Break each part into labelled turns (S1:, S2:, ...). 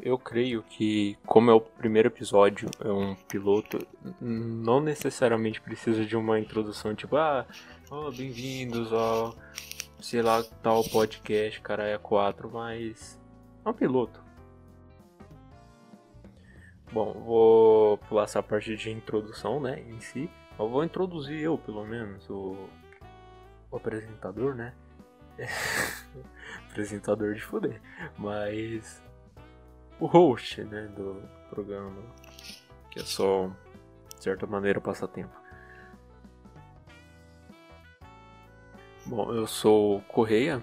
S1: eu creio que, como é o primeiro episódio, é um piloto, não necessariamente precisa de uma introdução tipo, ah, oh, bem-vindos ao, sei lá, tal podcast, cara, é 4, mas é um piloto. Bom, vou pular essa parte de introdução, né, em si. Eu vou introduzir eu, pelo menos, o, o apresentador, né? apresentador de foder. Mas o host, né, do programa, que é só, de certa maneira, passatempo. Bom, eu sou Correia,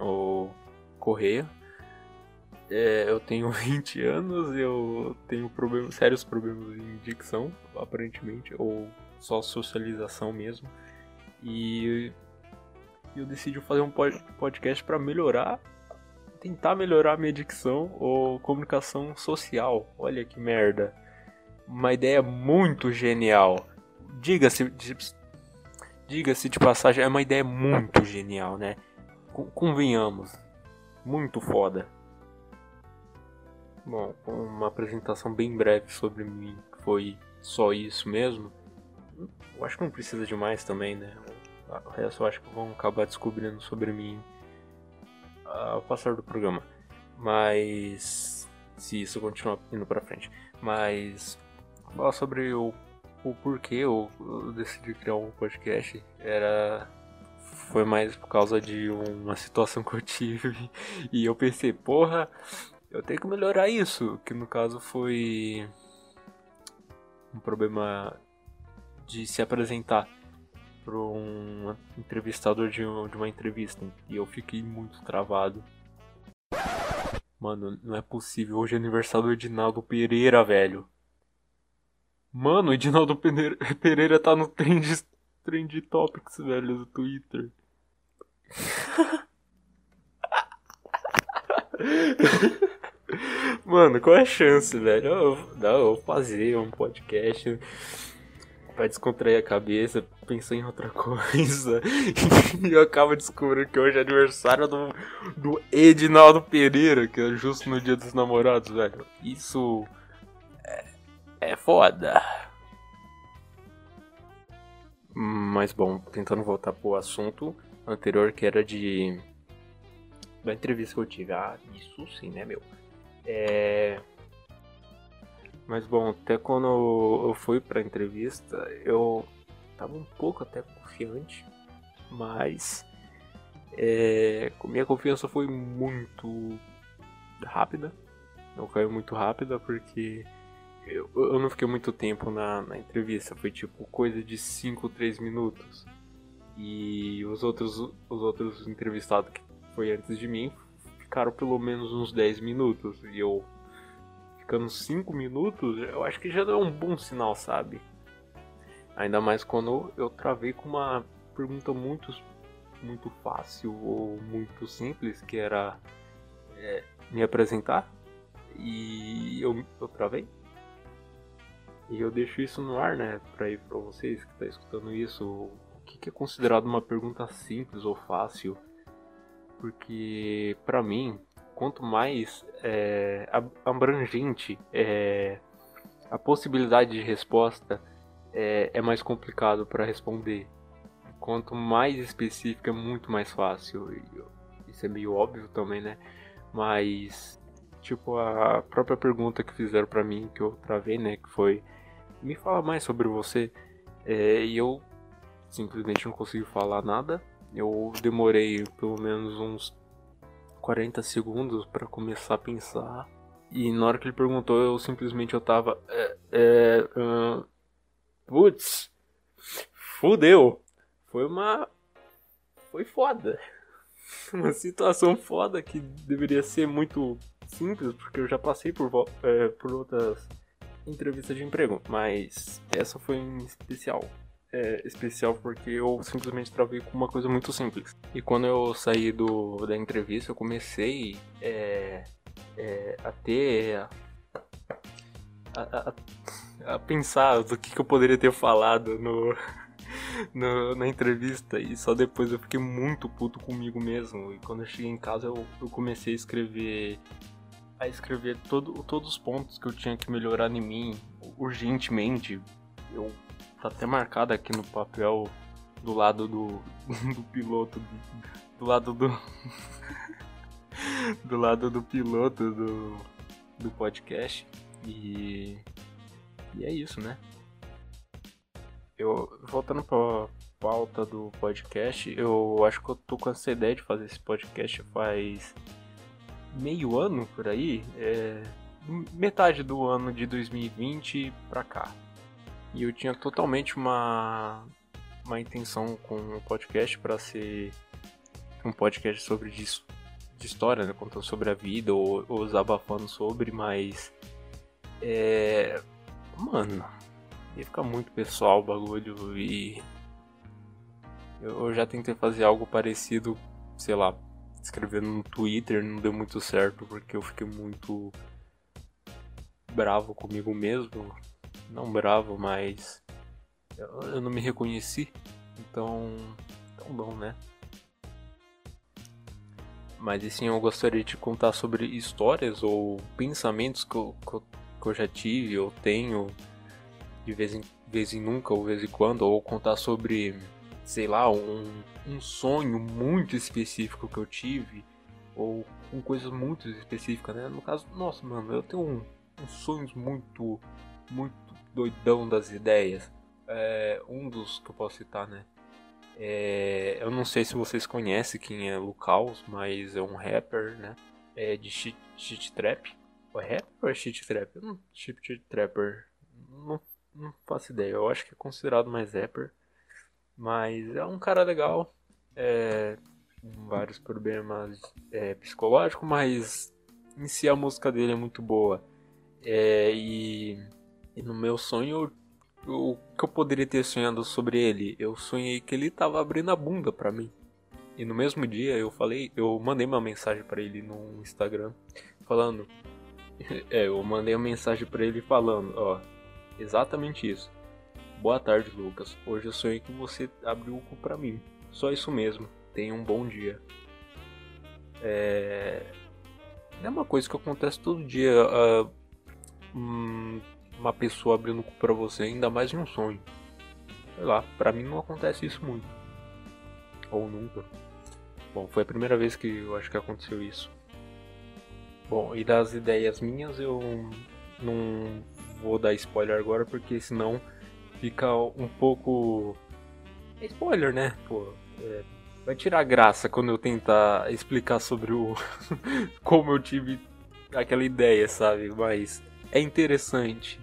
S1: ou Correia. É, eu tenho 20 anos, eu tenho problemas, sérios problemas em dicção, aparentemente, ou só socialização mesmo. E eu decidi fazer um podcast para melhorar, tentar melhorar a minha dicção ou comunicação social. Olha que merda. Uma ideia muito genial. Diga-se diga-se de passagem, é uma ideia muito genial, né? Convenhamos. Muito foda. Bom, uma apresentação bem breve sobre mim, foi só isso mesmo. Eu acho que não precisa de mais também, né? O resto eu acho que vão acabar descobrindo sobre mim ao passar do programa. Mas. Se isso continuar indo pra frente. Mas. Falar sobre o, o porquê eu, eu decidi criar um podcast era. Foi mais por causa de uma situação que eu tive. E eu pensei, porra, eu tenho que melhorar isso. Que no caso foi. Um problema de se apresentar para um entrevistador de, de uma entrevista e eu fiquei muito travado. Mano, não é possível. Hoje é aniversário do Edinaldo Pereira, velho. Mano, o Edinaldo Pereira tá no Trend, trend Topics, velho, do Twitter. Mano, qual é a chance, velho? Eu, não, eu vou fazer um podcast pra descontrair a cabeça, pensar em outra coisa. e eu acabo descobrindo que hoje é aniversário do, do Edinaldo Pereira, que é justo no dia dos namorados, velho. Isso é, é foda. Mas bom, tentando voltar pro assunto anterior que era de. Da entrevista que eu tive. Ah, isso sim, né, meu? É. Mas bom, até quando eu fui pra entrevista, eu tava um pouco até confiante, mas é, minha confiança foi muito rápida. Não caiu muito rápida porque eu, eu não fiquei muito tempo na, na entrevista, foi tipo coisa de 5, 3 minutos. E os outros, os outros entrevistados que foi antes de mim ficaram pelo menos uns 10 minutos. E eu ficando 5 minutos, eu acho que já é um bom sinal, sabe? Ainda mais quando eu travei com uma pergunta muito, muito fácil ou muito simples, que era é, me apresentar. E eu, eu travei. E eu deixo isso no ar, né? Pra ir pra vocês que tá escutando isso. O que, que é considerado uma pergunta simples ou fácil? Porque, para mim, quanto mais é, abrangente é, a possibilidade de resposta, é, é mais complicado para responder. Quanto mais específico, é muito mais fácil. Isso é meio óbvio também, né? Mas, tipo, a própria pergunta que fizeram para mim, que eu travei, né? Que foi: Me fala mais sobre você. É, e eu simplesmente não consegui falar nada. Eu demorei pelo menos uns 40 segundos para começar a pensar. E na hora que ele perguntou, eu simplesmente eu tava. É, é, uh, putz, fudeu. Foi uma. Foi foda. Uma situação foda que deveria ser muito simples, porque eu já passei por, é, por outras entrevistas de emprego, mas essa foi em especial é, especial porque eu simplesmente travei com uma coisa muito simples. E quando eu saí do, da entrevista, eu comecei é, é, a ter. A, a, a, pensar do que, que eu poderia ter falado no, no, na entrevista. E só depois eu fiquei muito puto comigo mesmo. E quando eu cheguei em casa, eu, eu comecei a escrever a escrever todo, todos os pontos que eu tinha que melhorar em mim urgentemente. Eu tá até marcado aqui no papel do lado do, do piloto, do, do lado do do lado do piloto do, do podcast. E, e é isso, né? Eu voltando pra pauta do podcast, eu acho que eu tô com essa ideia de fazer esse podcast faz meio ano por aí, é, metade do ano de 2020 pra cá. E eu tinha totalmente uma, uma intenção com o podcast para ser um podcast sobre de, de história, né? contando sobre a vida ou, ou desabafando sobre, mas. É. Mano, ia ficar muito pessoal o bagulho e. Eu já tentei fazer algo parecido, sei lá, escrevendo no Twitter, não deu muito certo porque eu fiquei muito bravo comigo mesmo. Não bravo, mas eu não me reconheci. Então, tão bom, né? Mas assim, eu gostaria de contar sobre histórias ou pensamentos que eu, que eu, que eu já tive ou tenho de vez em, vez em nunca ou vez em quando, ou contar sobre, sei lá, um, um sonho muito específico que eu tive, ou com coisas muito específicas, né? No caso, nossa, mano, eu tenho um, uns sonhos muito, muito doidão das ideias. É, um dos que eu posso citar, né? É, eu não sei se vocês conhecem quem é Lucaus, mas é um rapper, né? É de shit, shit trap. É rapper ou é shit trap? Não, shit trapper. Não, não faço ideia. Eu acho que é considerado mais rapper. Mas é um cara legal. É, vários problemas é, psicológicos, mas em si a música dele é muito boa. É, e, e, no meu sonho, o que eu poderia ter sonhado sobre ele? Eu sonhei que ele tava abrindo a bunda pra mim. E no mesmo dia eu falei, eu mandei uma mensagem para ele no Instagram falando, é, eu mandei uma mensagem para ele falando, ó, exatamente isso. Boa tarde, Lucas. Hoje eu sonhei que você abriu o cu pra mim. Só isso mesmo. Tenha um bom dia. É, é uma coisa que acontece todo dia. Uh, uma pessoa abrindo o cu pra você, ainda mais em um sonho. Sei lá, pra mim não acontece isso muito. Ou nunca. Bom, foi a primeira vez que eu acho que aconteceu isso. Bom, e das ideias minhas eu não vou dar spoiler agora porque senão fica um pouco. É spoiler, né? Pô, é... vai tirar graça quando eu tentar explicar sobre o. como eu tive aquela ideia, sabe? Mas é interessante.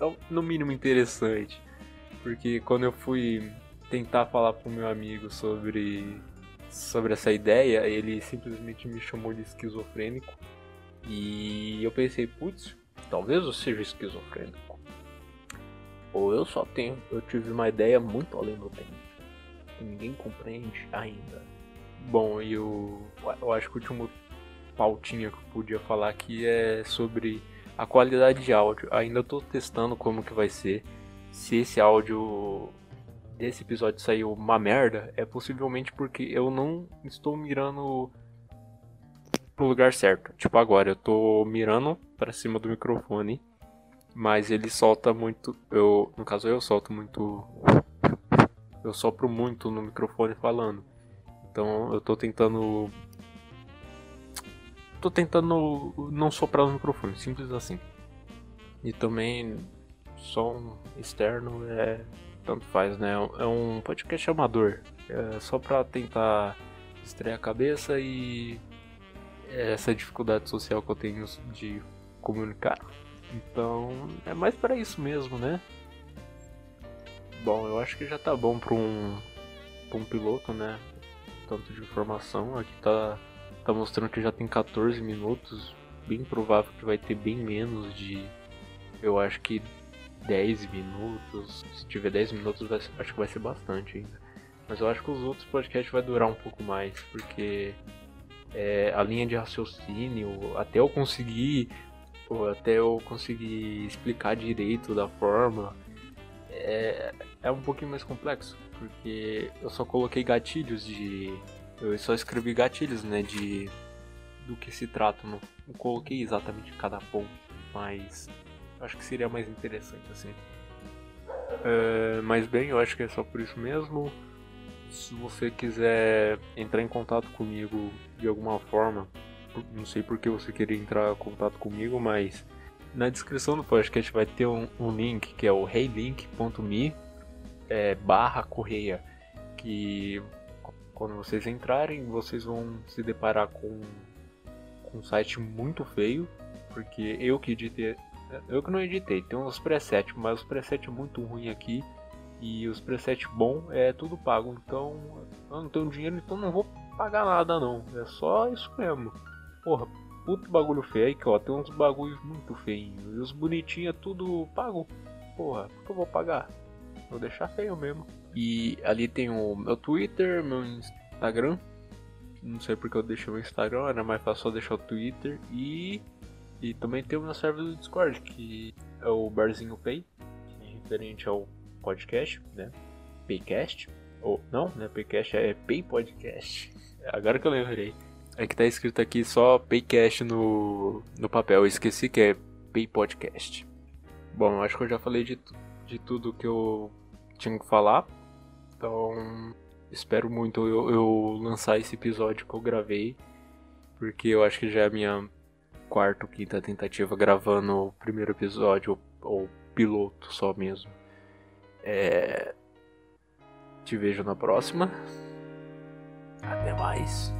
S1: É no mínimo interessante. Porque quando eu fui tentar falar pro meu amigo sobre, sobre essa ideia, ele simplesmente me chamou de esquizofrênico. E eu pensei, putz, talvez eu seja esquizofrênico. Ou eu só tenho, eu tive uma ideia muito além do tempo. Que ninguém compreende ainda. Bom, e eu, eu acho que o último pautinha que eu podia falar aqui é sobre a qualidade de áudio. Ainda estou testando como que vai ser. Se esse áudio desse episódio saiu uma merda, é possivelmente porque eu não estou mirando pro lugar certo. Tipo agora, eu tô mirando para cima do microfone, mas ele solta muito, eu, no caso eu solto muito eu sopro muito no microfone falando. Então eu tô tentando tô tentando não soprar no microfone, simples assim. E também som externo é tanto faz, né? É um podcast amador, é só pra tentar estrear a cabeça e essa dificuldade social que eu tenho de comunicar. Então, é mais para isso mesmo, né? Bom, eu acho que já tá bom para um, pra um piloto, né? Tanto de informação. Aqui tá tá mostrando que já tem 14 minutos. Bem provável que vai ter bem menos de. Eu acho que 10 minutos. Se tiver 10 minutos, vai, acho que vai ser bastante ainda. Mas eu acho que os outros podcasts vai durar um pouco mais, porque é, a linha de raciocínio, até eu conseguir, até eu conseguir explicar direito da forma, é, é um pouquinho mais complexo, porque eu só coloquei gatilhos de eu só escrevi gatilhos, né, de, do que se trata. Não, não coloquei exatamente cada ponto, mas acho que seria mais interessante assim. É, mas bem, eu acho que é só por isso mesmo. Se você quiser entrar em contato comigo de alguma forma, não sei por que você queria entrar em contato comigo, mas na descrição do podcast vai ter um, um link que é o heylink.me é, barra correia que quando vocês entrarem vocês vão se deparar com, com um site muito feio porque eu que editei eu que não editei tem uns presets mas os presets é muito ruim aqui e os presets bom é tudo pago. Então eu não tenho dinheiro então não vou pagar nada não. É só isso mesmo. Porra puto bagulho feio. Que ó tem uns bagulhos muito feinhos. E os bonitinhos é tudo pago. Porra por que eu vou pagar? Vou deixar feio mesmo. E ali tem o meu Twitter, meu Instagram. Não sei porque eu deixei o Instagram, era mais fácil só deixar o Twitter. E, e também tem o meu server do Discord, que é o Barzinho Pay, que é referente ao podcast, né? Paycast. Ou não, né? Paycast é Pay Podcast. Agora que eu lembrei. É que tá escrito aqui só Paycast no, no papel. Eu esqueci que é Pay Podcast. Bom, acho que eu já falei de, de tudo que eu tinha que falar. Então, espero muito eu, eu lançar esse episódio que eu gravei. Porque eu acho que já é a minha quarta ou quinta tentativa gravando o primeiro episódio, ou, ou piloto só mesmo. É... Te vejo na próxima. Até mais.